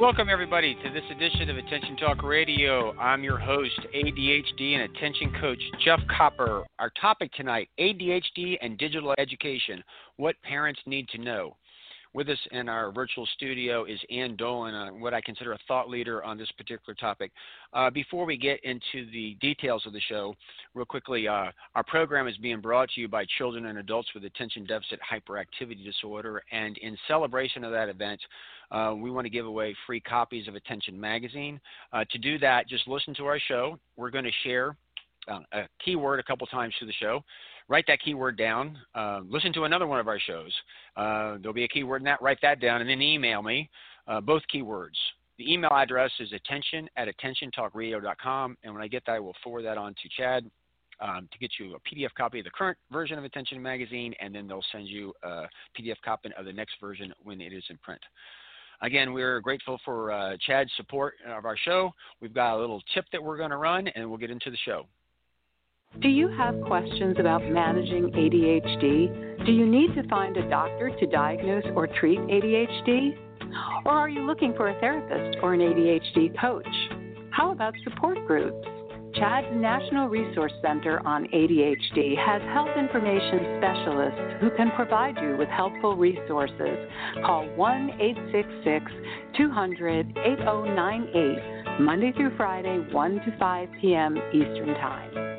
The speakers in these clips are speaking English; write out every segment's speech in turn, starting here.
Welcome, everybody, to this edition of Attention Talk Radio. I'm your host, ADHD and Attention Coach Jeff Copper. Our topic tonight ADHD and digital education what parents need to know. With us in our virtual studio is Ann Dolin, uh, what I consider a thought leader on this particular topic. Uh, before we get into the details of the show, real quickly, uh, our program is being brought to you by children and adults with attention deficit hyperactivity disorder. And in celebration of that event, uh, we want to give away free copies of Attention Magazine. Uh, to do that, just listen to our show. We're going to share uh, a keyword a couple times through the show. Write that keyword down. Uh, listen to another one of our shows. Uh, there'll be a keyword in that. Write that down, and then email me uh, both keywords. The email address is attention at attentiontalkradio.com, and when I get that, I will forward that on to CHADD um, to get you a PDF copy of the current version of Attention Magazine, and then they'll send you a PDF copy of the next version when it is in print. Again, we're grateful for uh, CHADD's support of our show. We've got a little tip that we're going to run, and we'll get into the show. Do you have questions about managing ADHD? Do you need to find a doctor to diagnose or treat ADHD? Or are you looking for a therapist or an ADHD coach? How about support groups? CHADD's National Resource Center on ADHD has health information specialists who can provide you with helpful resources. Call 1 866 200 8098, Monday through Friday, 1 to 5 p.m. Eastern Time.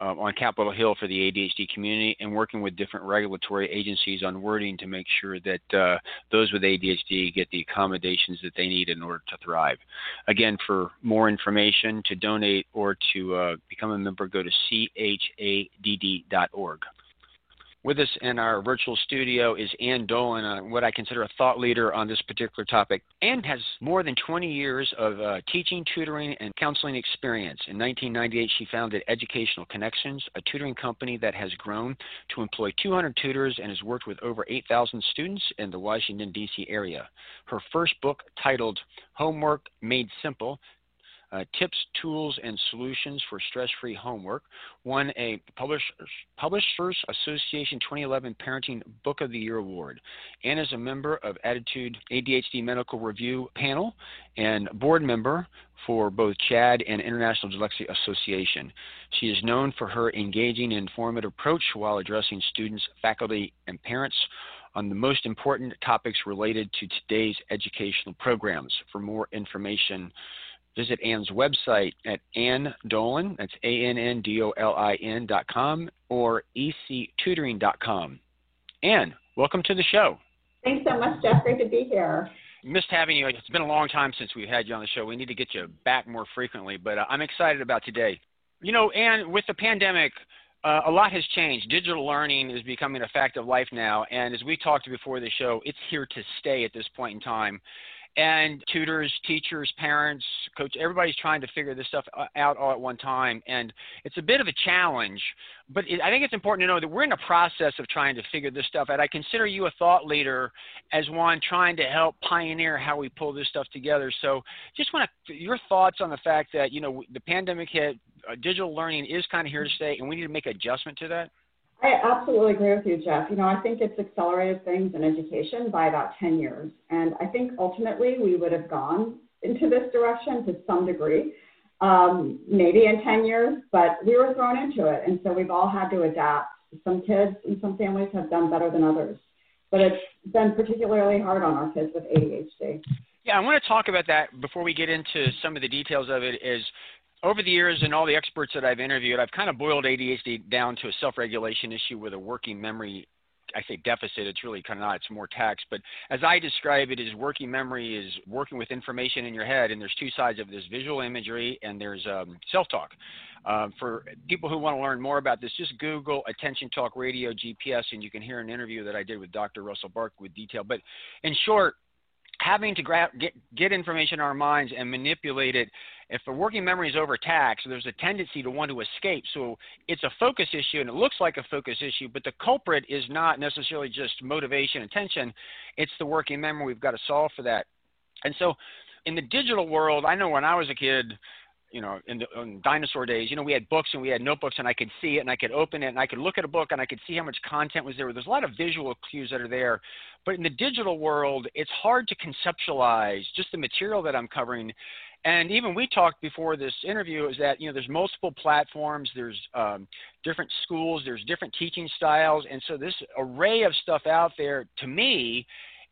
uh, on Capitol Hill for the ADHD community and working with different regulatory agencies on wording to make sure that uh, those with ADHD get the accommodations that they need in order to thrive. Again, for more information, to donate or to uh, become a member, go to chadd.org. With us in our virtual studio is Ann Dolin, uh, what I consider a thought leader on this particular topic. Ann has more than 20 years of uh, teaching, tutoring, and counseling experience. In 1998, she founded Educational Connections, a tutoring company that has grown to employ 200 tutors and has worked with over 8,000 students in the Washington, D.C. area. Her first book, titled Homework Made Simple, uh, tips, tools, and solutions for stress-free homework. Won a Publishers, Publishers Association 2011 Parenting Book of the Year award, and is a member of ADDitude ADHD Medical Review panel and board member for both CHADD and International Dyslexia Association. She is known for her engaging and informative approach while addressing students, faculty, and parents on the most important topics related to today's educational programs. For more information, Visit Ann's website at Ann Dolin, that's A-N-N-D-O-L-I-N dot com, or ectutoring.com. Ann, welcome to the show. Thanks so much, Jeff. Great to be here. Missed having you. It's been a long time since we've had you on the show. We need to get you back more frequently, but uh, I'm excited about today. You know, Ann, with the pandemic, uh, a lot has changed. Digital learning is becoming a fact of life now, and as we talked before the show, it's here to stay at this point in time and tutors, teachers, parents, coach, everybody's trying to figure this stuff uh, out all at one time, and it's a bit of a challenge. But it, I think it's important to know that we're in the process of trying to figure this stuff out. I consider you a thought leader as one trying to help pioneer how we pull this stuff together. So, just want to your thoughts on the fact that you know the pandemic hit, uh, digital learning is kind of here to stay, and we need to make adjustment to that. I absolutely agree with you, Jeff. You know, I think it's accelerated things in education by about 10 years. And I think ultimately we would have gone into this direction to some degree, um, maybe in 10 years, but we were thrown into it. And so we've all had to adapt. Some kids and some families have done better than others, but it's been particularly hard on our kids with ADHD. Yeah, I want to talk about that before we get into some of the details of it. Is over the years and all the experts that I've interviewed, I've kind of boiled ADHD down to a self-regulation issue with a working memory I say deficit, it's really kind of not. It's more tax. But as I describe it, is working memory is working with information in your head, and there's two sides of this: visual imagery and there's um, self-talk. Uh, for people who want to learn more about this, just Google Attention Talk Radio GPS, and you can hear an interview that I did with Dr. Russell Barkley with detail. But in short, having to grab, get, get information in our minds and manipulate it if the working memory is overtaxed, there's a tendency to want to escape. So it's a focus issue, and it looks like a focus issue, but the culprit is not necessarily just motivation and attention. It's the working memory. We've got to solve for that. And so in the digital world, I know when I was a kid, you know, in the in dinosaur days, you know, we had books and we had notebooks, and I could see it, and I could open it, and I could look at a book, and I could see how much content was there. There's a lot of visual cues that are there, but in the digital world, it's hard to conceptualize just the material that I'm covering and even we talked before this interview is that you know there's multiple platforms there's um, different schools there's different teaching styles. And so this array of stuff out there to me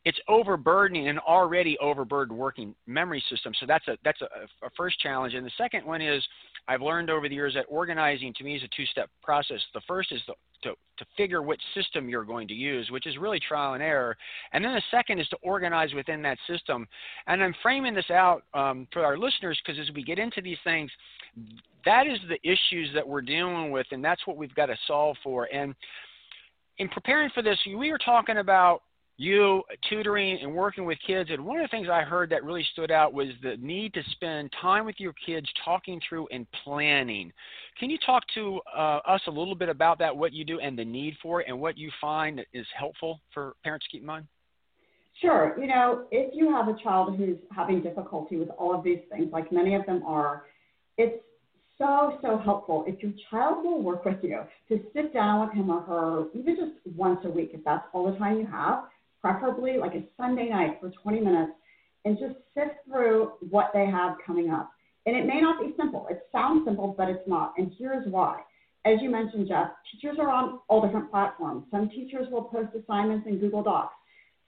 it's overburdening an already overburdened working memory system so that's a that's a, a first challenge and the second one is I've learned over the years that organizing to me is a two step process. The first is the, to, to figure which system you're going to use, which is really trial and error. And then the second is to organize within that system. And I'm framing this out um, for our listeners because as we get into these things, that is the issues that we're dealing with, and that's what we've got to solve for. And in preparing for this, we were talking about you tutoring and working with kids and one of the things i heard that really stood out was the need to spend time with your kids talking through and planning. Can you talk to uh, us a little bit about that what you do and the need for it and what you find is helpful for parents to keep in mind? Sure. You know if you have a child who's having difficulty with all of these things like many of them are it's so, so helpful if your child will work with you to sit down with him or her, even just once a week, if that's all the time you have, preferably like a Sunday night for 20 minutes, and just sift through what they have coming up. And it may not be simple. It sounds simple, but it's not. And here's why. As you mentioned, Jeff, teachers are on all different platforms. Some teachers will post assignments in Google Docs.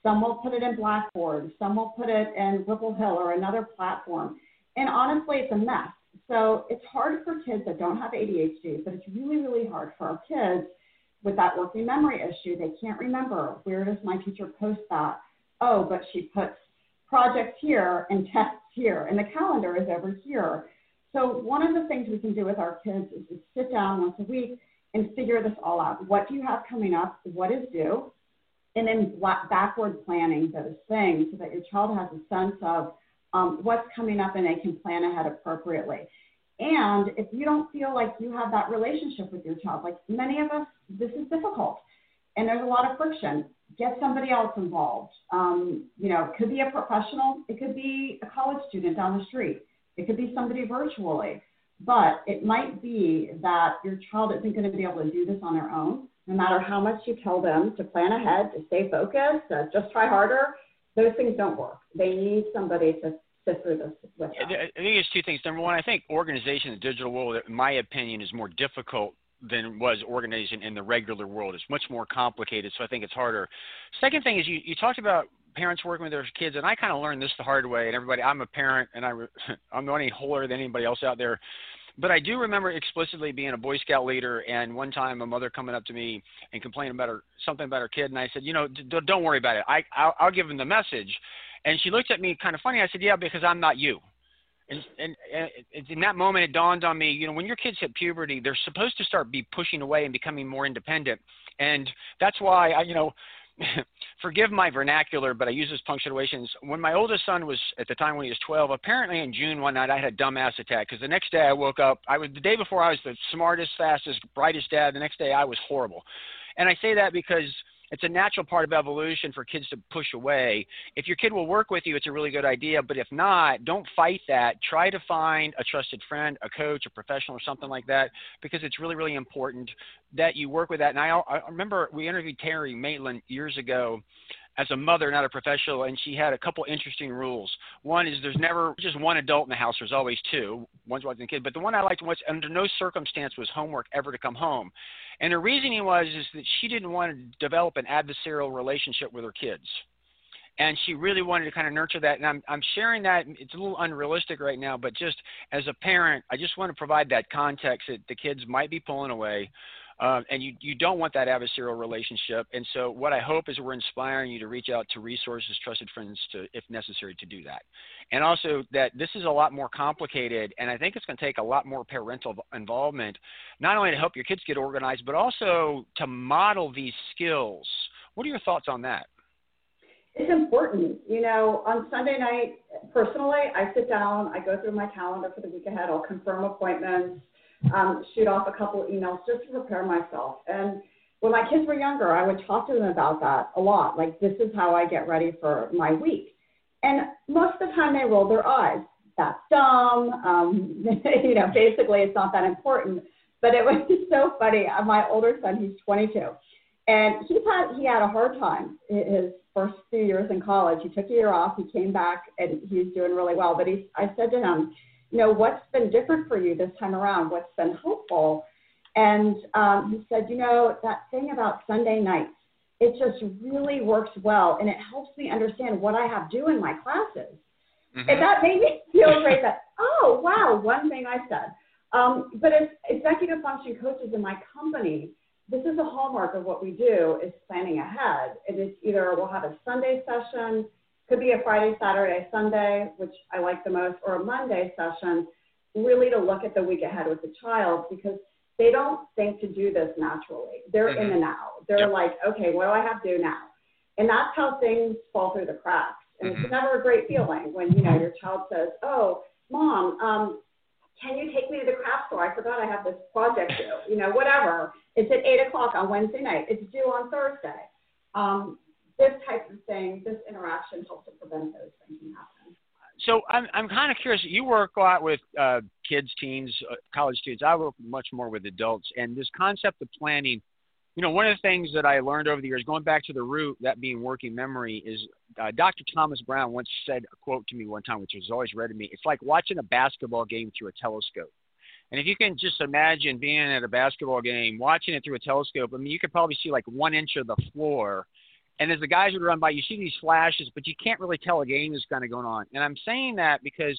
Some will put it in Blackboard. Some will put it in Ripple Hill or another platform. And honestly, it's a mess. So it's hard for kids that don't have ADHD, but it's really, really hard for our kids with that working memory issue. They can't remember where does my teacher post that? Oh, but she puts projects here and tests here, and the calendar is over here. So one of the things we can do with our kids is to sit down once a week and figure this all out. What do you have coming up? What is due? And then backward planning those things so that your child has a sense of um, what's coming up and they can plan ahead appropriately. And if you don't feel like you have that relationship with your child, like many of us, this is difficult and there's a lot of friction. Get somebody else involved. Um, you know, it could be a professional, it could be a college student down the street, it could be somebody virtually, but it might be that your child isn't going to be able to do this on their own. No matter how much you tell them to plan ahead, to stay focused, uh, just try harder, those things don't work. They need somebody to sit through this I think it's two things. Number one, I think organization in the digital world, in my opinion, is more difficult than was organization in the regular world. It's much more complicated, so I think it's harder. Second thing is you, you talked about parents working with their kids, and I kind of learned this the hard way. And everybody, I'm a parent, and I, I'm not any holier than anybody else out there. But I do remember explicitly being a Boy Scout leader, and one time a mother coming up to me and complaining about her something about her kid, and I said, you know, d- don't worry about it. I I'll, I'll give him the message. And she looked at me kind of funny. I said, yeah, because I'm not you. And, and, and in that moment, it dawned on me, you know, when your kids hit puberty, they're supposed to start be pushing away and becoming more independent. And that's why I, you know, forgive my vernacular, but I use this punctuations. When my oldest son was at the time when he was 12, apparently in June one night I had a dumbass attack because the next day I woke up. I was the day before I was the smartest, fastest, brightest dad. The next day I was horrible, and I say that because it's a natural part of evolution for kids to push away. If your kid will work with you, it's a really good idea. But if not, don't fight that. Try to find a trusted friend, a coach, a professional, or something like that, because it's really, really important that you work with that. And I, I remember we interviewed Terry Maitland years ago as a mother, not a professional, and she had a couple interesting rules. One is there's never just one adult in the house. There's always two. One's watching the kid. But the one I liked was under no circumstance was homework ever to come home. And her reasoning was is that she didn't want to develop an adversarial relationship with her kids. And she really wanted to kind of nurture that. And I'm, I'm sharing that. It's a little unrealistic right now, but just as a parent, I just want to provide that context that the kids might be pulling away Um, and you, you don't want that adversarial relationship. And so, what I hope is we're inspiring you to reach out to resources, trusted friends, to, if necessary, to do that. And also that this is a lot more complicated, and I think it's going to take a lot more parental involvement, not only to help your kids get organized, but also to model these skills. What are your thoughts on that? It's important. You know, on Sunday night, personally, I sit down, I go through my calendar for the week ahead, I'll confirm appointments um, shoot off a couple of emails just to prepare myself. And when my kids were younger, I would talk to them about that a lot. Like, this is how I get ready for my week. And most of the time they roll their eyes. That's dumb. Um, you know, basically, it's not that important. But it was so funny. Uh, my older son, he's 22, and he's had he had a hard time his first few years in college. He took a year off. He came back, and he's doing really well. But he, I said to him, you know, what's been different for you this time around? What's been helpful? And um, he said, you know, that thing about Sunday nights, it just really works well, and it helps me understand what I have due in my classes. Mm-hmm. And that made me feel great that, oh, wow, one thing I said. Um, but as executive function coaches in my company, this is a hallmark of what we do is planning ahead. And It is either we'll have a Sunday session could be a Friday, Saturday, Sunday, which I like the most, or a Monday session, really to look at the week ahead with the child because they don't think to do this naturally. They're mm-hmm. in the now. They're yep. like, okay, what do I have to do now? And that's how things fall through the cracks. And mm-hmm. it's never a great feeling when, you know, your child says, oh, mom, um, can you take me to the craft store? I forgot I have this project due, you know, whatever. It's at eight o'clock on Wednesday night. It's due on Thursday. Um, this type of thing, this interaction helps to prevent those things from happening. So I'm I'm kind of curious. You work a lot with uh, kids, teens, uh, college students. I work much more with adults, and this concept of planning. You know, one of the things that I learned over the years, going back to the root, that being working memory, is uh, Dr. Thomas Brown once said a quote to me one time, which has always read to me. It's like watching a basketball game through a telescope. And if you can just imagine being at a basketball game, watching it through a telescope, I mean, you could probably see like one inch of the floor and as the guys would run by, you see these flashes, but you can't really tell a game is kind of going on. And I'm saying that because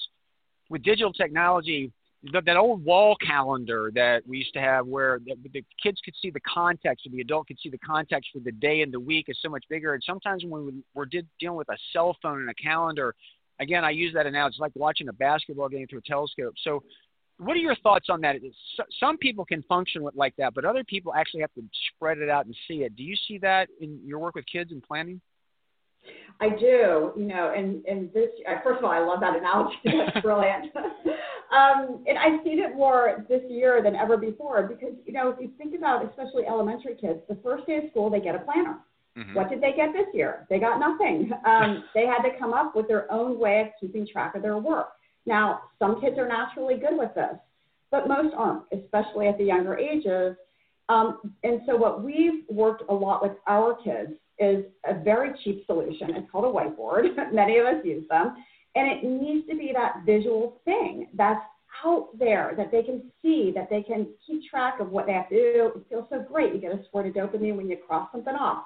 with digital technology, the, that old wall calendar that we used to have where the, the kids could see the context or the adult could see the context for the day and the week is so much bigger. And sometimes when we, we're dealing with a cell phone and a calendar, again, I use that analogy. It's like watching a basketball game through a telescope. So what are your thoughts on that? Some people can function with like that, but other people actually have to spread it out and see it. Do you see that in your work with kids and planning? I do, you know, and and this first of all, I love that analogy. That's brilliant. um, and I've seen it more this year than ever before because you know if you think about especially elementary kids, the first day of school they get a planner. Mm-hmm. What did they get this year? They got nothing. Um, they had to come up with their own way of keeping track of their work. Now, some kids are naturally good with this, but most aren't, especially at the younger ages. Um, and so, what we've worked a lot with our kids is a very cheap solution. It's called a whiteboard. Many of us use them. And it needs to be that visual thing that's out there that they can see, that they can keep track of what they have to do. It feels so great. You get a squirt of dopamine when you cross something off.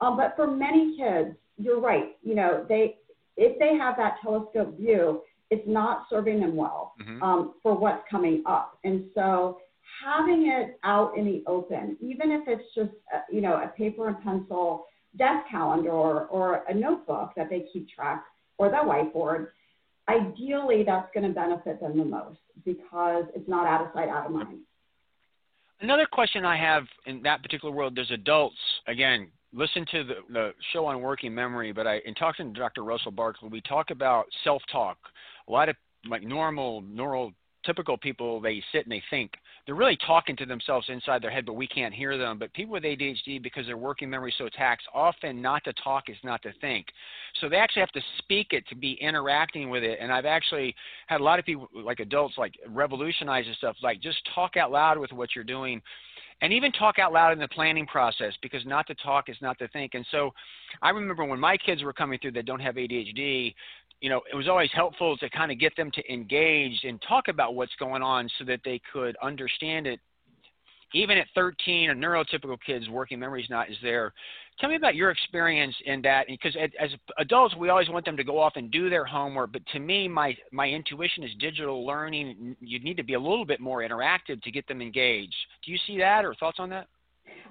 Um, but for many kids, you're right. You know, they if they have that telescope view, it's not serving them well mm-hmm. um, for what's coming up. And so having it out in the open, even if it's just a, you know a paper and pencil desk calendar or, or a notebook that they keep track or the whiteboard, ideally that's going to benefit them the most because it's not out of sight, out of mind. Another question I have in that particular world, there's adults again listen to the, the show on working memory, but I in talking to Dr. Russell Barkley, we talk about self-talk. A lot of like normal, normal, typical people, they sit and they think. They're really talking to themselves inside their head, but we can't hear them. But people with ADHD, because their working memory is so taxed, often not to talk is not to think. So they actually have to speak it to be interacting with it. And I've actually had a lot of people, like adults, like revolutionize this stuff, like just talk out loud with what you're doing and even talk out loud in the planning process because not to talk is not to think. And so I remember when my kids were coming through that don't have ADHD, you know, it was always helpful to kind of get them to engage and talk about what's going on so that they could understand it even at 13, a neurotypical kid's working memory is not is there. Tell me about your experience in that, because as adults, we always want them to go off and do their homework. But to me, my my intuition is digital learning. You need to be a little bit more interactive to get them engaged. Do you see that, or thoughts on that?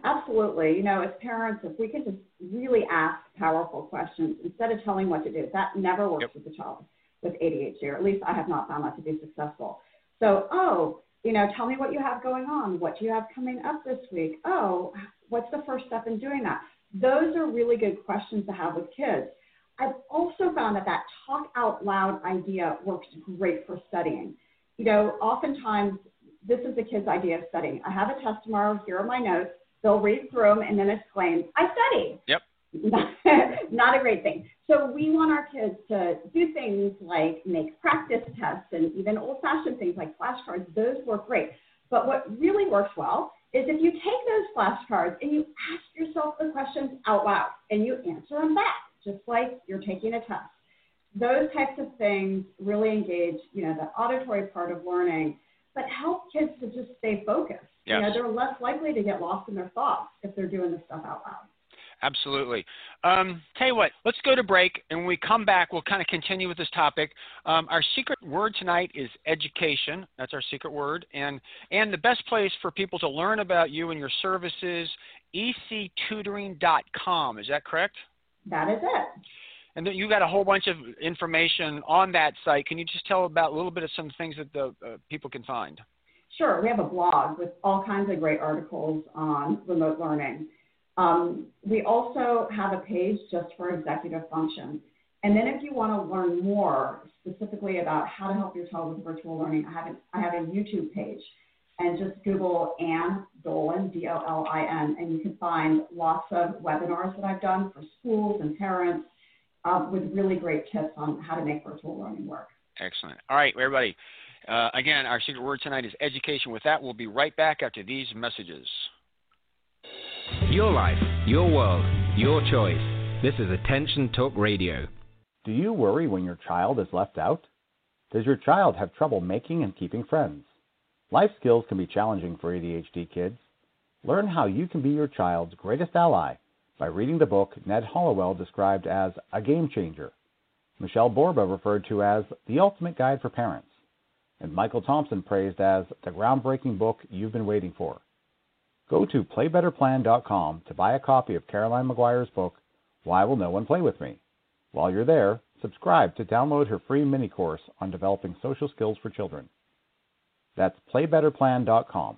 Absolutely. You know, as parents, if we can just really ask powerful questions instead of telling what to do, that never works yep. with the child with ADHD, or at least I have not found that to be successful. So, oh, you know, tell me what you have going on. What do you have coming up this week? Oh, what's the first step in doing that? Those are really good questions to have with kids. I've also found that that talk out loud idea works great for studying. You know, oftentimes this is the kid's idea of studying. I have a test tomorrow. Here are my notes. They'll read through them and then exclaim, I studied. Yep. Not a great thing. So we want our kids to do things like make practice tests and even old fashioned things like flashcards. Those work great. But what really works well is if you take those flashcards and you ask yourself the questions out loud and you answer them back, just like you're taking a test. Those types of things really engage, you know, the auditory part of learning, but help kids to just stay focused. Yes. You know, they're less likely to get lost in their thoughts if they're doing this stuff out loud. Absolutely. Um, tell you what, let's go to break, and when we come back, we'll kind of continue with this topic. Um, our secret word tonight is education. That's our secret word, and and the best place for people to learn about you and your services, ectutoring.com. Is that correct? That is it. And then you got a whole bunch of information on that site. Can you just tell about a little bit of some things that the uh, people can find? Sure. We have a blog with all kinds of great articles on remote learning. Um, we also have a page just for executive function. And then if you want to learn more specifically about how to help your child with virtual learning, I have, a, I have a YouTube page. And just Google Ann Dolin, D-O-L-I-N, and you can find lots of webinars that I've done for schools and parents uh, with really great tips on how to make virtual learning work. Excellent. All right, everybody. Uh, again, our secret word tonight is education. With that, we'll be right back after these messages. Your life, your world, your choice. This is Attention Talk Radio. Do you worry when your child is left out? Does your child have trouble making and keeping friends? Life skills can be challenging for ADHD kids. Learn how you can be your child's greatest ally by reading the book Ned Hallowell described as a game changer, Michelle Borba referred to as the ultimate guide for parents, and Michael Thompson praised as the groundbreaking book you've been waiting for. Go to playbetterplan.com to buy a copy of Caroline Maguire's book, Why Will No One Play With Me? While you're there, subscribe to download her free mini course on developing social skills for children. That's playbetterplan.com.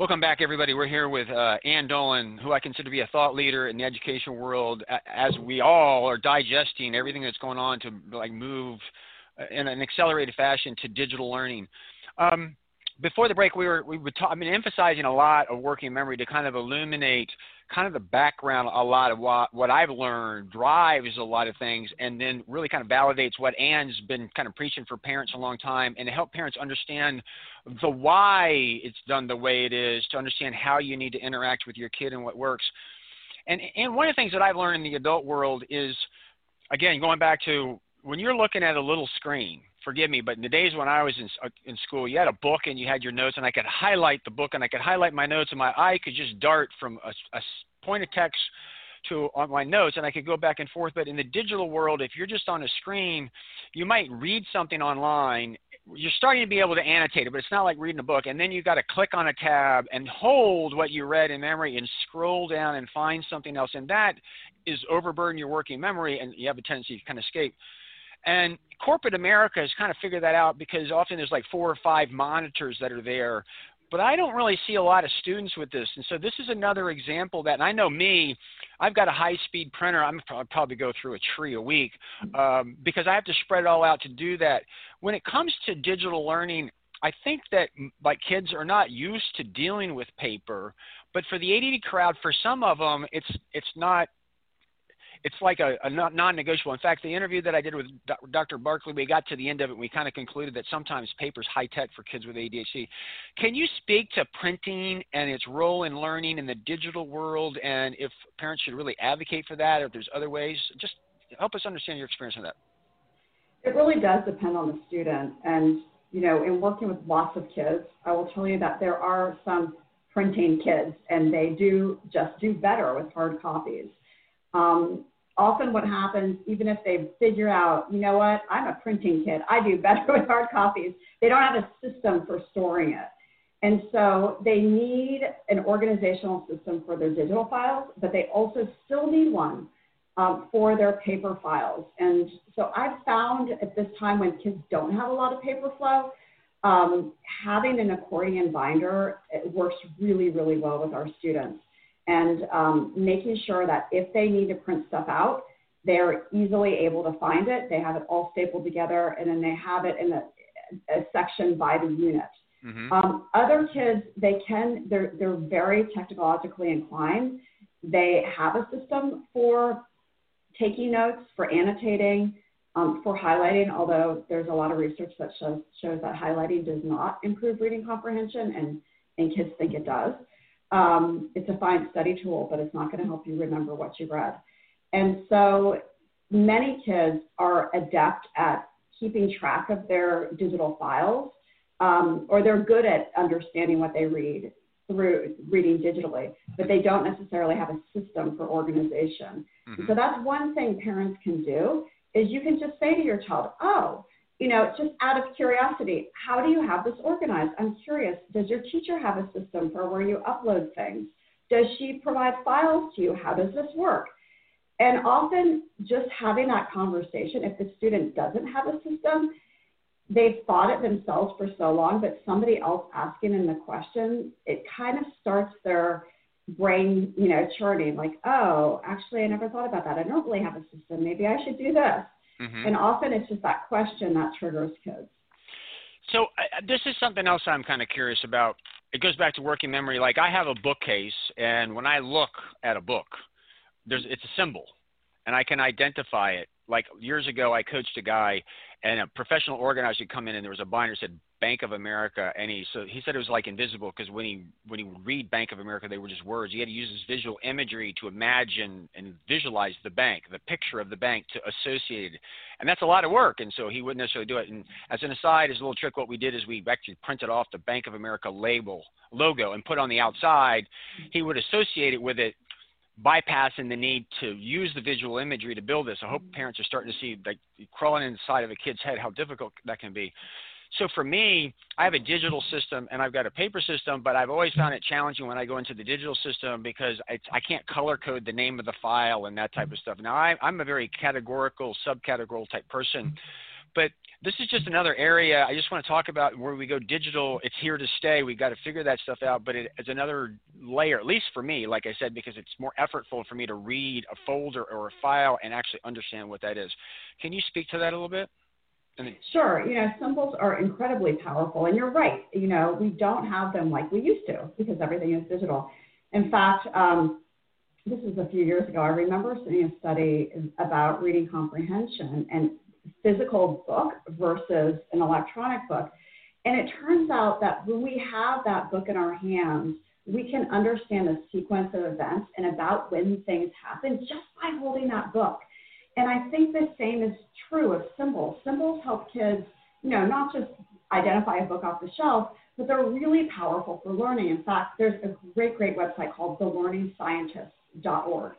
Welcome back, everybody. We're here with uh, Ann Dolin, who I consider to be a thought leader in the education world, as we all are digesting everything that's going on to like move uh, in an accelerated fashion to digital learning. Um, before the break, we were we were I mean emphasizing a lot of working memory to kind of illuminate kind of the background a lot of what what I've learned drives a lot of things, and then really kind of validates what Ann's been kind of preaching for parents a long time, and to help parents understand the why it's done the way it is, to understand how you need to interact with your kid and what works. And and one of the things that I've learned in the adult world is, again, going back to when you're looking at a little screen forgive me, but in the days when I was in, uh, in school, you had a book and you had your notes, and I could highlight the book and I could highlight my notes, and my eye could just dart from a, a point of text to on my notes and I could go back and forth. But in the digital world, if you're just on a screen, you might read something online. You're starting to be able to annotate it, but it's not like reading a book. And then you've got to click on a tab and hold what you read in memory and scroll down and find something else. And that is overburden your working memory, and you have a tendency to kind of escape. And corporate America has kind of figured that out because often there's like four or five monitors that are there but I don't really see a lot of students with this. And so this is another example that, and I know me, I've got a high speed printer. I'm I'll probably go through a tree a week um, because I have to spread it all out to do that. When it comes to digital learning, I think that like kids are not used to dealing with paper, but for the ADD crowd, for some of them, it's it's not it's like a, a non-negotiable. In fact, the interview that I did with Dr. Barkley, we got to the end of it, and we kind of concluded that sometimes paper's high tech for kids with ADHD. Can you speak to printing and its role in learning in the digital world, and if parents should really advocate for that, or if there's other ways? Just help us understand your experience on that. It really does depend on the student, and you know, in working with lots of kids, I will tell you that there are some printing kids, and they do just do better with hard copies. Um, often what happens, even if they figure out, you know what, I'm a printing kid, I do better with hard copies, they don't have a system for storing it. And so they need an organizational system for their digital files, but they also still need one um, for their paper files. And so I've found at this time when kids don't have a lot of paper flow, um, having an accordion binder works really, really well with our students and um, making sure that if they need to print stuff out, they're easily able to find it. They have it all stapled together, and then they have it in a, a section by the unit. Mm-hmm. Um, other kids, they can, they're, they're very technologically inclined. They have a system for taking notes, for annotating, um, for highlighting, although there's a lot of research that shows, shows that highlighting does not improve reading comprehension, and, and kids think it does. Um, it's a fine study tool, but it's not going to help you remember what you read. And so many kids are adept at keeping track of their digital files, um, or they're good at understanding what they read through reading digitally, but they don't necessarily have a system for organization. Mm-hmm. So that's one thing parents can do is you can just say to your child, oh, you know, just out of curiosity, how do you have this organized? I'm curious, does your teacher have a system for where you upload things? Does she provide files to you? How does this work? And often, just having that conversation, if the student doesn't have a system, they've thought it themselves for so long, but somebody else asking them the question, it kind of starts their brain, you know, churning like, oh, actually, I never thought about that. I don't really have a system. Maybe I should do this. Mm-hmm. And often it's just that question that triggers kids. So uh, this is something else I'm kind of curious about. It goes back to working memory. Like I have a bookcase, and when I look at a book, there's it's a symbol, and I can identify it. Like years ago, I coached a guy, and a professional organizer would come in, and there was a binder that said Bank of America, and he so he said it was like invisible because when he when he would read Bank of America, they were just words. He had to use his visual imagery to imagine and visualize the bank, the picture of the bank to associate it, and that's a lot of work. And so he wouldn't necessarily do it. And as an aside, as a little trick, what we did is we actually printed off the Bank of America label logo and put on the outside. He would associate it with it bypassing the need to use the visual imagery to build this. I hope mm-hmm. parents are starting to see like crawling inside of a kid's head how difficult that can be. So for me, I have a digital system and I've got a paper system, but I've always found it challenging when I go into the digital system because it's, I can't color code the name of the file and that type mm-hmm. of stuff. Now I, I'm a very categorical, subcategorical type person, but this is just another area I just want to talk about where we go digital. It's here to stay. We've got to figure that stuff out, but it, it's another layer, at least for me, like I said, because it's more effortful for me to read a folder or a file and actually understand what that is. Can you speak to that a little bit? Sure. You know, symbols are incredibly powerful, and you're right. You know, we don't have them like we used to because everything is digital. In fact, um, this was a few years ago. I remember seeing a study about reading comprehension and physical book versus an electronic book. And it turns out that when we have that book in our hands, we can understand the sequence of events and about when things happen just by holding that book. And I think the same is true of symbols. Symbols help kids, you know, not just identify a book off the shelf, but they're really powerful for learning. In fact, there's a great, great website called thelearningscientist.org.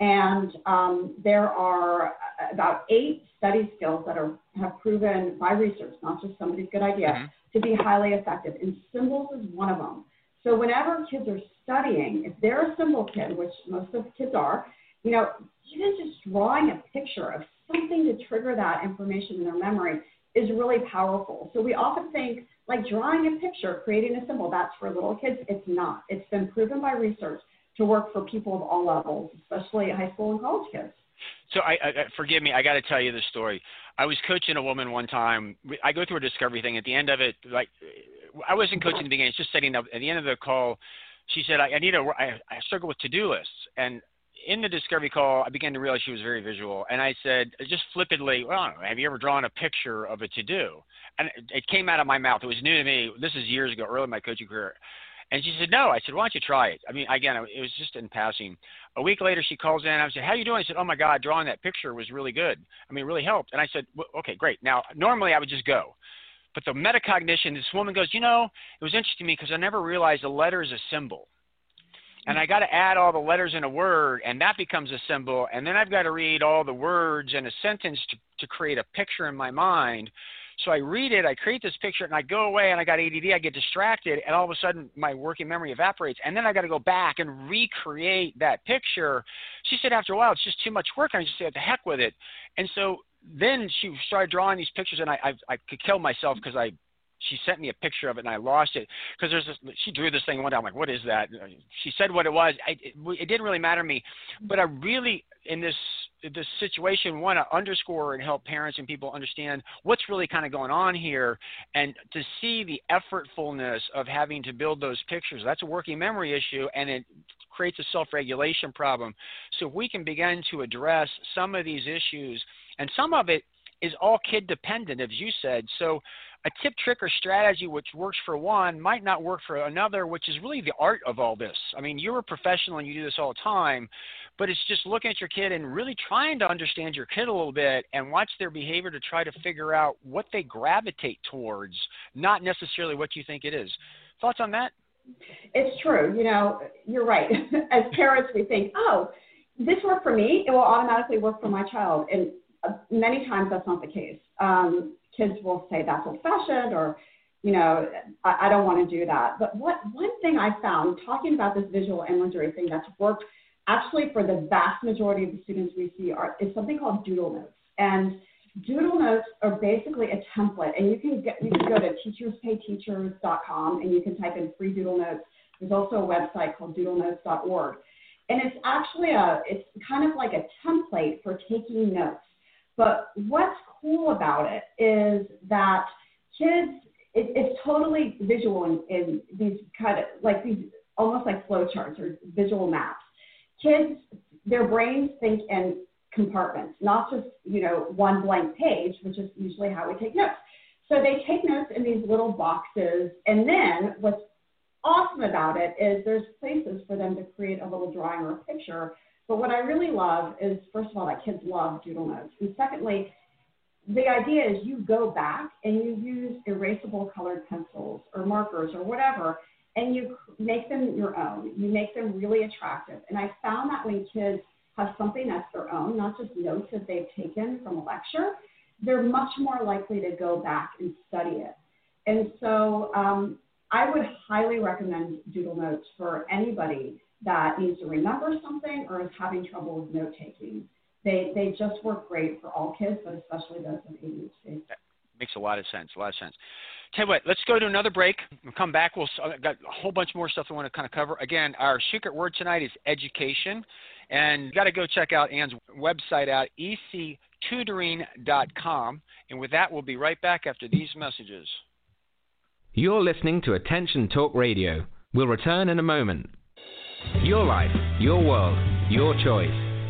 And um, there are about eight study skills that are, have proven by research, not just somebody's good idea, mm-hmm. to be highly effective. And symbols is one of them. So whenever kids are studying, if they're a symbol kid, which most of the kids are, you know, even just drawing a picture of something to trigger that information in their memory is really powerful. So we often think like drawing a picture, creating a symbol, that's for little kids. It's not. It's been proven by research to work for people of all levels, especially high school and college kids. So I, I forgive me, I got to tell you the story. I was coaching a woman one time. I go through a discovery thing. At the end of it, like I wasn't coaching in the beginning, It's just setting up. At the end of the call, she said, "I, I need a. I, I struggle with to-do lists." And in the discovery call, I began to realize she was very visual, and I said, just flippantly, "Well, have you ever drawn a picture of a to-do?" And it came out of my mouth. It was new to me. This is years ago, early in my coaching career. And she said, no. I said, why don't you try it? I mean, again, it was just in passing. A week later, she calls in. I said, how you doing? I said, oh my God, drawing that picture was really good. I mean, it really helped. And I said, well, okay, great. Now, normally I would just go. But the metacognition, this woman goes, you know, it was interesting to me because I never realized a letter is a symbol. And I got to add all the letters in a word, and that becomes a symbol. And then I've got to read all the words in a sentence to, to create a picture in my mind. So I read it, I create this picture, and I go away, and I got ADD, I get distracted, and all of a sudden my working memory evaporates, and then I got to go back and recreate that picture. She said after a while, it's just too much work. And I just said, the heck with it. And so then she started drawing these pictures, and I I, I could kill myself because I she sent me a picture of it and I lost it because there's this. She drew this thing one day. I'm like, what is that? Uh, she said what it was. I, it, it didn't really matter to me, but I really in this this situation want to underscore and help parents and people understand what's really kind of going on here, and to see the effortfulness of having to build those pictures. That's a working memory issue, and it creates a self-regulation problem. So if we can begin to address some of these issues, and some of it is all kid dependent, as you said. So a tip, trick, or strategy which works for one might not work for another, which is really the art of all this. I mean, you're a professional and you do this all the time, but it's just looking at your kid and really trying to understand your kid a little bit and watch their behavior to try to figure out what they gravitate towards, not necessarily what you think it is. Thoughts on that? It's true. You know, you're right. As parents, we think, oh, this worked for me, it will automatically work for my child. And uh, many times that's not the case. Um, kids will say that's old fashioned or, you know, I, I don't want to do that. But what one thing I found talking about this visual imagery thing that's worked actually for the vast majority of the students we see are is something called doodle notes. And doodle notes are basically a template and you can get you can go to teacherspayteachers.com and you can type in free doodle notes. There's also a website called doodlenotes.org. And it's actually a it's kind of like a template for taking notes. But what's cool about it is that kids, it, it's totally visual in, in these kind of like these almost like flowcharts or visual maps. Kids, their brains think in compartments, not just you know one blank page, which is usually how we take notes. So they take notes in these little boxes, and then what's awesome about it is there's places for them to create a little drawing or a picture. But what I really love is, first of all, that kids love doodle notes, and secondly, the idea is you go back and you use erasable colored pencils or markers or whatever, and you make them your own. You make them really attractive. And I found that when kids have something that's their own, not just notes that they've taken from a lecture, they're much more likely to go back and study it. And so um, I would highly recommend Doodle Notes for anybody that needs to remember something or is having trouble with note taking they they just work great for all kids, but especially those with ADHD. That makes a lot of sense. A lot of sense. Tell you what, let's go to another break. We'll come back. We'll uh, got a whole bunch more stuff we want to kind of cover. Again, our secret word tonight is education, and you got to go check out Ann's website at ectutoring.com. And with that, we'll be right back after these messages. You're listening to Attention Talk Radio. We'll return in a moment. Your life, your world, your choice.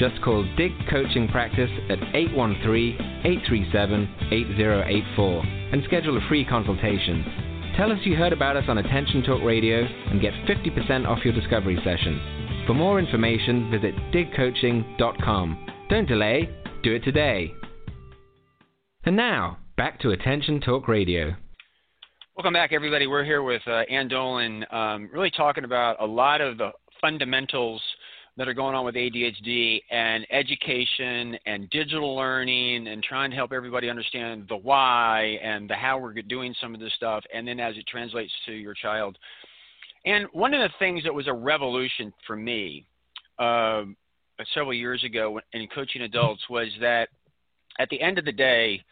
just call Dig Coaching Practice at 813-837-8084 and schedule a free consultation. Tell us you heard about us on Attention Talk Radio and get 50% off your discovery session. For more information, visit digcoaching.com. Don't delay, do it today. And now, back to Attention Talk Radio. Welcome back, everybody. We're here with uh, Ann Dolin, um, really talking about a lot of the fundamentals – that are going on with ADHD and education and digital learning and trying to help everybody understand the why and the how we're doing some of this stuff and then as it translates to your child. And one of the things that was a revolution for me uh, several years ago in coaching adults was that at the end of the day,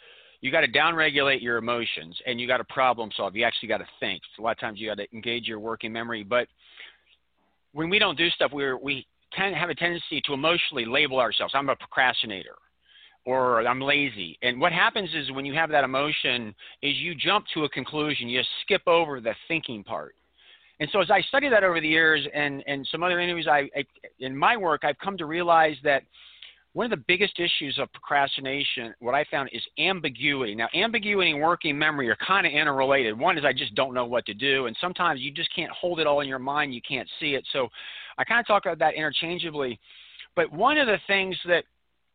you got to downregulate your emotions and you got to problem solve. You actually got to think. A lot of times you got to engage your working memory, but when we don't do stuff, we're we tend have a tendency to emotionally label ourselves. I'm a procrastinator or I'm lazy. And what happens is when you have that emotion is you jump to a conclusion. You skip over the thinking part. And so as I study that over the years and, and some other interviews I, I in my work, I've come to realize that one of the biggest issues of procrastination, what I found is ambiguity. Now, ambiguity and working memory are kind of interrelated. One is I just don't know what to do, and sometimes you just can't hold it all in your mind. You can't see it. So I kind of talk about that interchangeably. But one of the things that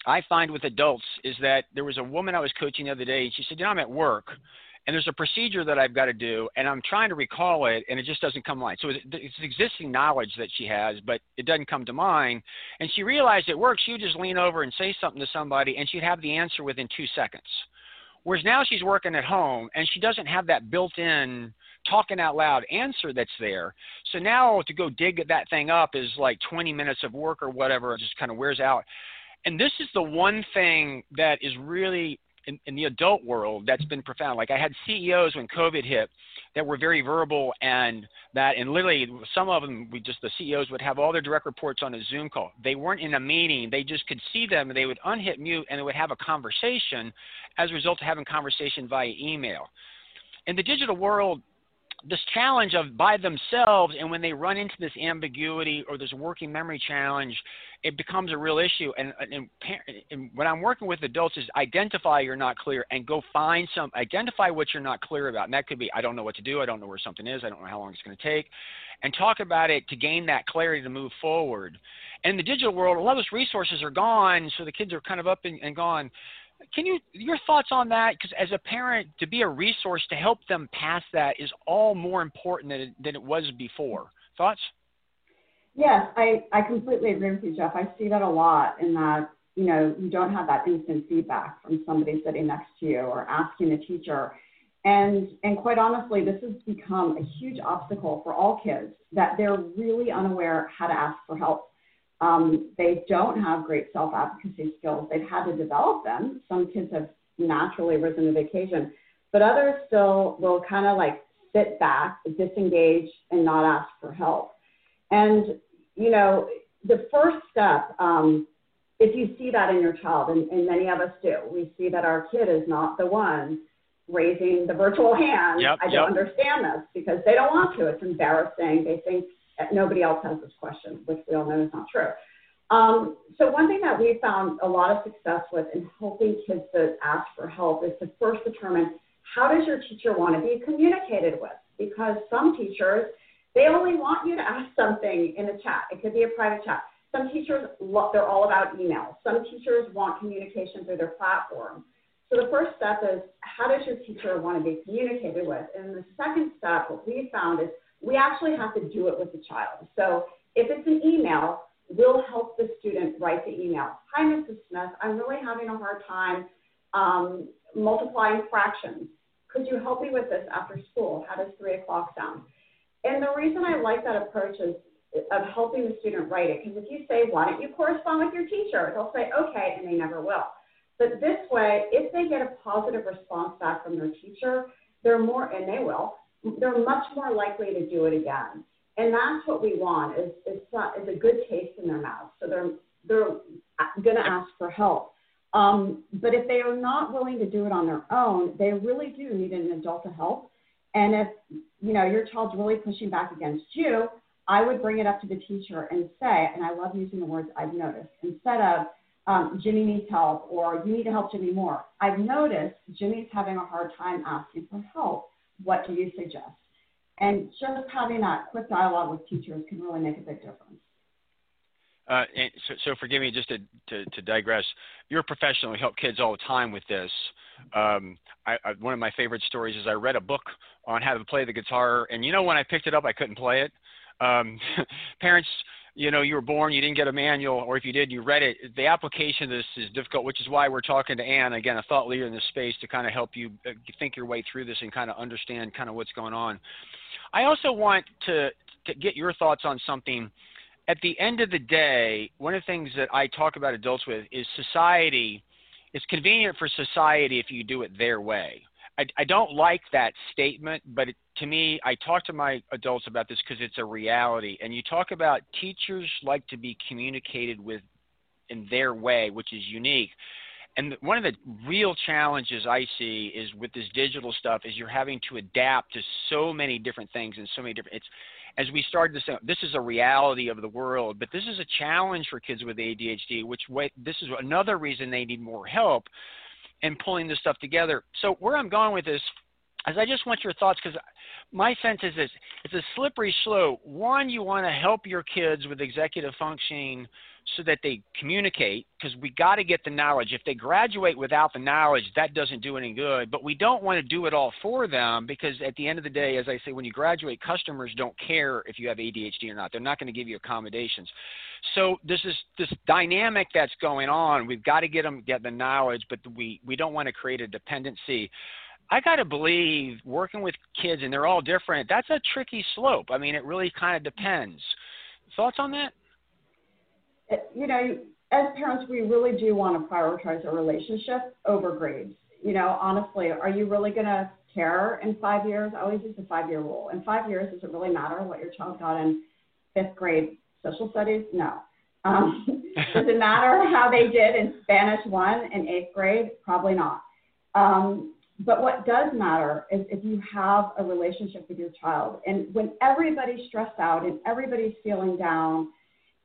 I find with adults is that there was a woman I was coaching the other day, and she said, You know, I'm at work, and there's a procedure that I've got to do, and I'm trying to recall it, and it just doesn't come to mind. So it's existing knowledge that she has, but it doesn't come to mind. And she realized at work, she would just lean over and say something to somebody, and she'd have the answer within two seconds. Whereas now she's working at home, and she doesn't have that built in talking out loud answer that's there. So now to go dig that thing up is like 20 minutes of work or whatever, it just kind of wears out. And this is the one thing that is really in, in the adult world that's been profound. Like I had CEOs when COVID hit that were very verbal and that, and literally some of them, we just the CEOs would have all their direct reports on a Zoom call. They weren't in a meeting; they just could see them. and They would unhit mute and they would have a conversation as a result of having conversation via email. In the digital world, this challenge of by themselves and when they run into this ambiguity or this working memory challenge it becomes a real issue. And, and, and when i'm working with adults is identify you're not clear and go find some identify what you're not clear about. And that could be i don't know what to do. I don't know where something is. I don't know how long it's going to take. And talk about it to gain that clarity to move forward. And in the digital world a lot of those resources are gone so the kids are kind of up and, and gone can you your thoughts on that? Because as a parent, to be a resource to help them pass that is all more important than it, than it was before. Thoughts? Yes, I, I completely agree with you, Jeff. I see that a lot in that, you know, you don't have that instant feedback from somebody sitting next to you or asking a teacher. And, and quite honestly, this has become a huge obstacle for all kids that they're really unaware how to ask for help. Um, they don't have great self advocacy skills. They've had to develop them. Some kids have naturally risen to the occasion, but others still will kind of like sit back, disengage, and not ask for help. And, you know, the first step, um, if you see that in your child, and, and many of us do, we see that our kid is not the one raising the virtual hand. Yep, I don't yep. understand this because they don't want to. It's embarrassing. They think nobody else has this question, which we all know is not true. Um, so one thing that we found a lot of success with in helping kids to ask for help is to first determine how does your teacher want to be communicated with? Because some teachers, they only want you to ask something in a chat. It could be a private chat. Some teachers, they're all about email. Some teachers want communication through their platform. So the first step is how does your teacher want to be communicated with? And the second step, what we found is we actually have to do it with the child. So if it's an email, we'll help the student write the email. Hi, Mrs. Smith, I'm really having a hard time um, multiplying fractions. Could you help me with this after school? How does three o'clock sound? And the reason I like that approach is of helping the student write it. Because if you say, why don't you correspond with your teacher? They'll say, okay, and they never will. But this way, if they get a positive response back from their teacher, they're more, and they will, they're much more likely to do it again. And that's what we want is, is, is a good taste in their mouth. So they're, they're going to ask for help. Um, but if they are not willing to do it on their own, they really do need an adult to help. And if you know your child's really pushing back against you, I would bring it up to the teacher and say, and I love using the words I've noticed instead of um, Jimmy needs help or you need to help Jimmy more. I've noticed Jimmy's having a hard time asking for help. What do you suggest? And just having that quick dialogue with teachers can really make a big difference. Uh, so, so forgive me just to, to, to, digress. You're a professional. You help kids all the time with this. Um, I, I, one of my favorite stories is I read a book on how to play the guitar, and you know when I picked it up, I couldn't play it. Um, parents, you know, you were born, you didn't get a manual, or if you did, you read it. The application of this is difficult, which is why we're talking to Ann again, a thought leader in this space, to kind of help you uh, think your way through this and kind of understand kind of what's going on. I also want to, to get your thoughts on something at the end of the day, one of the things that I talk about adults with is society. It's convenient for society if you do it their way. I, I don't like that statement, but it, to me, I talk to my adults about this because it's a reality. And you talk about teachers like to be communicated with in their way, which is unique. And one of the real challenges I see is with this digital stuff is you're having to adapt to so many different things and so many different. It's as we started this, this is a reality of the world, but this is a challenge for kids with ADHD, which this is another reason they need more help in pulling this stuff together. So where I'm going with this is I just want your thoughts because my sense is this, it's a slippery slope. One, you want to help your kids with executive functioning – so that they communicate because we got to get the knowledge. If they graduate without the knowledge, that doesn't do any good. But we don't want to do it all for them because at the end of the day, as I say, when you graduate, customers don't care if you have ADHD or not. They're not going to give you accommodations. So this is this dynamic that's going on. We've got to get them get the knowledge, but we we don't want to create a dependency. I got to believe working with kids, and they're all different. That's a tricky slope. I mean, it really kind of depends. Thoughts on that? you know, as parents, we really do want to prioritize a relationship over grades. You know, honestly, are you really going to care in five years? I always use the five year rule. In five years, does it really matter what your child got in fifth grade social studies? No. Um, does it matter how they did in Spanish one in eighth grade? Probably not. Um, but what does matter is if you have a relationship with your child. And when everybody's stressed out and everybody's feeling down,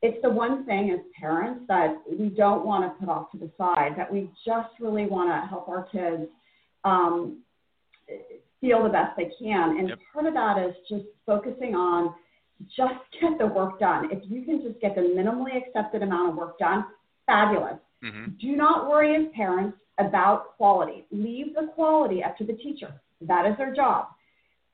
it's the one thing as parents that we don't want to put off to the side, that we just really want to help our kids um, feel the best they can. And yep. part of that is just focusing on just get the work done. If you can just get the minimally accepted amount of work done, fabulous. Mm-hmm. Do not worry as parents about quality. Leave the quality up to the teacher. That is their job.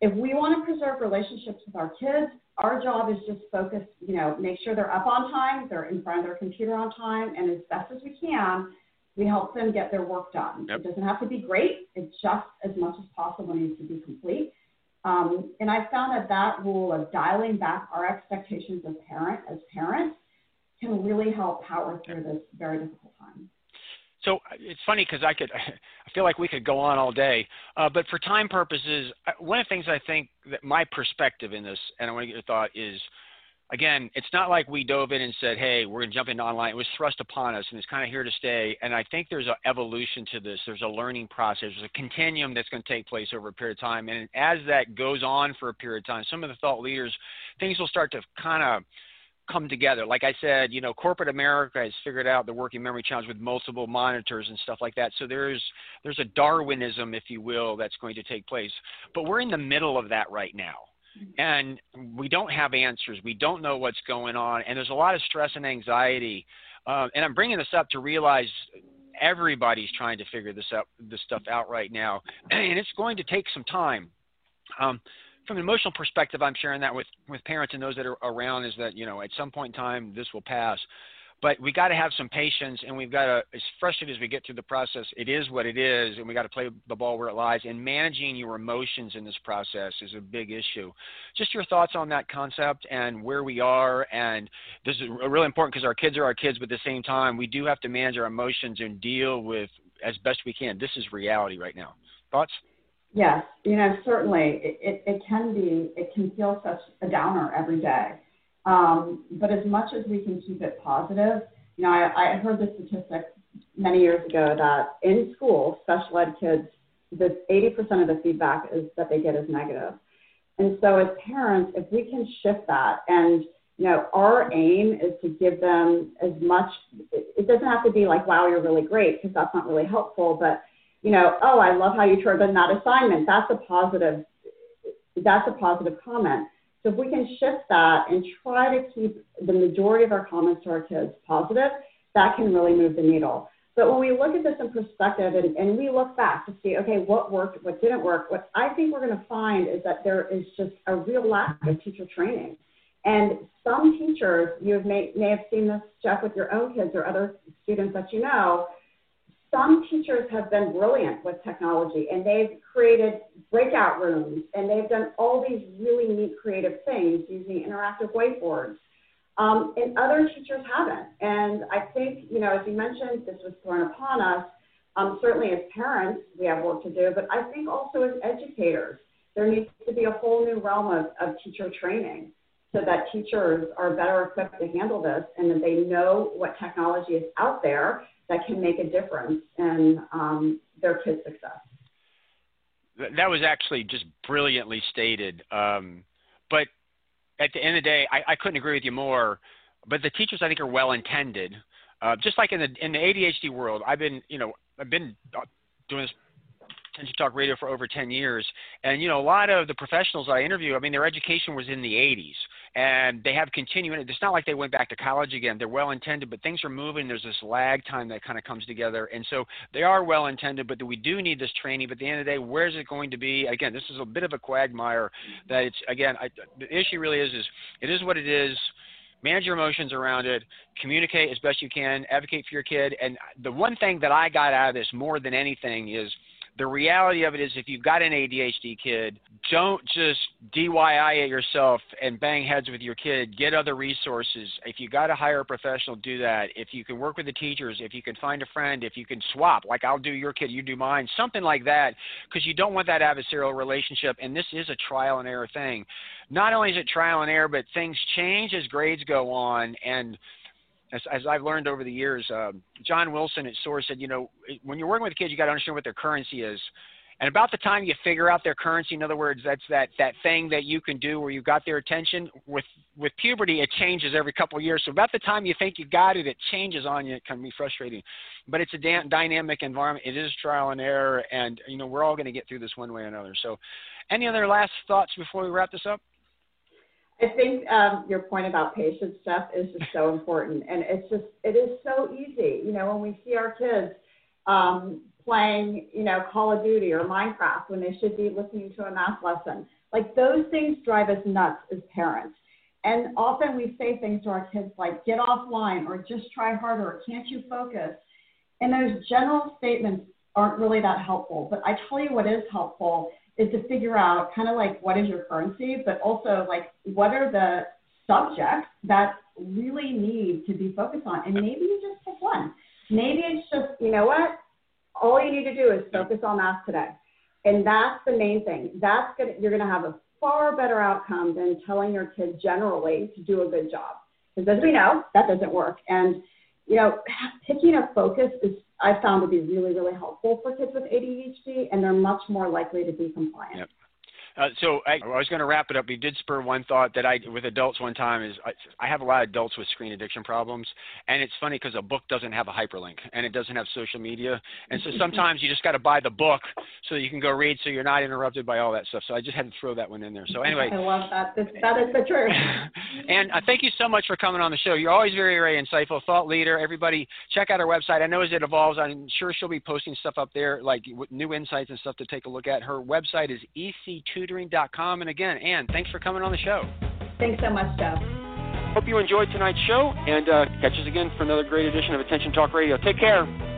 If we want to preserve relationships with our kids, our job is just focus, you know, make sure they're up on time, they're in front of their computer on time, and as best as we can, we help them get their work done. Yep. It doesn't have to be great, it just as much as possible needs to be complete. Um, and I found that that rule of dialing back our expectations as parent as parents can really help power through this very difficult time. So uh, it's funny because I could, I feel like we could go on all day. Uh, but for time purposes, one of the things I think that my perspective in this, and I want to get your thought, is again, it's not like we dove in and said, hey, we're going to jump into online. It was thrust upon us and it's kind of here to stay. And I think there's an evolution to this. There's a learning process. There's a continuum that's going to take place over a period of time. And as that goes on for a period of time, some of the thought leaders, things will start to kind of come together. Like I said, you know, corporate America has figured out the working memory challenge with multiple monitors and stuff like that. So there's there's a Darwinism, if you will, that's going to take place. But we're in the middle of that right now. And we don't have answers. We don't know what's going on, and there's a lot of stress and anxiety. Uh, and I'm bringing this up to realize everybody's trying to figure this out, this stuff out right now, and it's going to take some time. Um, from an emotional perspective, I'm sharing that with, with parents and those that are around is that, you know, at some point in time, this will pass. but we got to have some patience and we've got to as frustrated as we get through the process it is what it is and we got to play the ball where it lies. And managing your emotions in this process is a big issue. Just your thoughts on that concept and where we are and this is really important because our kids are our kids but at the same time we do have to manage our emotions and deal with as best we can. This is reality right now. Thoughts yes you know certainly it, it, it can be it can feel such a downer every day um, but as much as we can keep it positive, you know, I, I heard the statistic many years ago that in school, special ed kids, the 80% of the feedback is that they get is negative. And so as parents, if we can shift that and you know, our aim is to give them as much, it doesn't have to be like, wow, you're really great, because that's not really helpful, but, you know, oh, I love how you turned in that assignment. That's a positive, that's a positive comment. So if we can shift that and try to keep the majority of our comments to our kids positive, that can really move the needle. But when we look at this in perspective and, and we look back to see, okay, what worked, what didn't work, what I think we're going to find is that there is just a real lack of teacher training. And some teachers, you may, may have seen this, Jeff, with your own kids or other students that you know, some teachers have been brilliant with technology and they've created breakout rooms and they've done all these really neat creative things using interactive whiteboards. Um, and other teachers haven't. And I think, you know, as you mentioned, this was thrown upon us. Um, certainly as parents, we have work to do, but I think also as educators, there needs to be a whole new realm of, of teacher training so that teachers are better equipped to handle this and that they know what technology is out there that can make a difference in um, their kids' success. That was actually just brilliantly stated. Um, but at the end of the day, I, I, couldn't agree with you more. But the teachers, I think, are well intended. Uh, just like in the in the ADHD world, I've been, you know, I've been uh, doing this Attention Talk Radio for over 10 years. And, you know, a lot of the professionals I interview, I mean, their education was in the 80s and they have continuing. It's not like they went back to college again. They're well intended, but things are moving. There's this lag time that kind of comes together. And so they are well intended, but we do need this training. But at the end of the day, where's it going to be? Again, this is a bit of a quagmire that it's, again, I, the issue really is, is it is what it is manage your emotions around it, communicate as best you can, advocate for your kid. And the one thing that I got out of this more than anything is the reality of it is if you've got an ADHD kid, don't just DIY it yourself and bang heads with your kid. Get other resources. If you got to hire a professional, do that. If you can work with the teachers, if you can find a friend, if you can swap, like I'll do your kid, you do mine, something like that, because you don't want that adversarial relationship. And this is a trial and error thing. Not only is it trial and error, but things change as grades go on. And as, as I've learned over the years, uh, John Wilson at SOAR said, you know, when you're working with kids, you got to understand what their currency is. And about the time you figure out their currency, in other words, that's that that thing that you can do where you've got their attention. With with puberty, it changes every couple of years. So about the time you think you got it, it changes on you. It can be frustrating, but it's a da- dynamic environment. It is trial and error, and you know we're all going to get through this one way or another. So, any other last thoughts before we wrap this up? I think um, your point about patience, Jeff, is just so important, and it's just it is so easy. You know, when we see our kids um, playing, you know, Call of Duty or Minecraft when they should be listening to a math lesson, like those things drive us nuts as parents. And often we say things to our kids like "get offline" or "just try harder" or "can't you focus?" And those general statements aren't really that helpful. But I tell you what is helpful is to figure out kind of like what is your currency, but also like what are the subjects that really need to be focused on. And maybe you just pick one. Maybe it's just, you know what? All you need to do is focus on math today. And that's the main thing. That's gonna you're gonna have a far better outcome than telling your kid generally to do a good job. Because as we know, that doesn't work. And you know, picking a focus is I found to be really, really helpful for kids with ADHD, and they're much more likely to be compliant. Yep. Uh, so I, I was going to wrap it up. You did spur one thought that I, with adults, one time is I, I have a lot of adults with screen addiction problems, and it's funny because a book doesn't have a hyperlink and it doesn't have social media, and so sometimes you just got to buy the book so you can go read, so you're not interrupted by all that stuff. So I just had to throw that one in there. So anyway, I love that. This, that is the truth. and uh, thank you so much for coming on the show. You're always very, very insightful, thought leader. Everybody, check out our website. I know as it evolves, I'm sure she'll be posting stuff up there like new insights and stuff to take a look at. Her website is ec2 tutoring.com. And again, Ann, thanks for coming on the show. Thanks so much, Jeff. Hope you enjoyed tonight's show, and uh, catch us again for another great edition of Attention Talk Radio. Take care.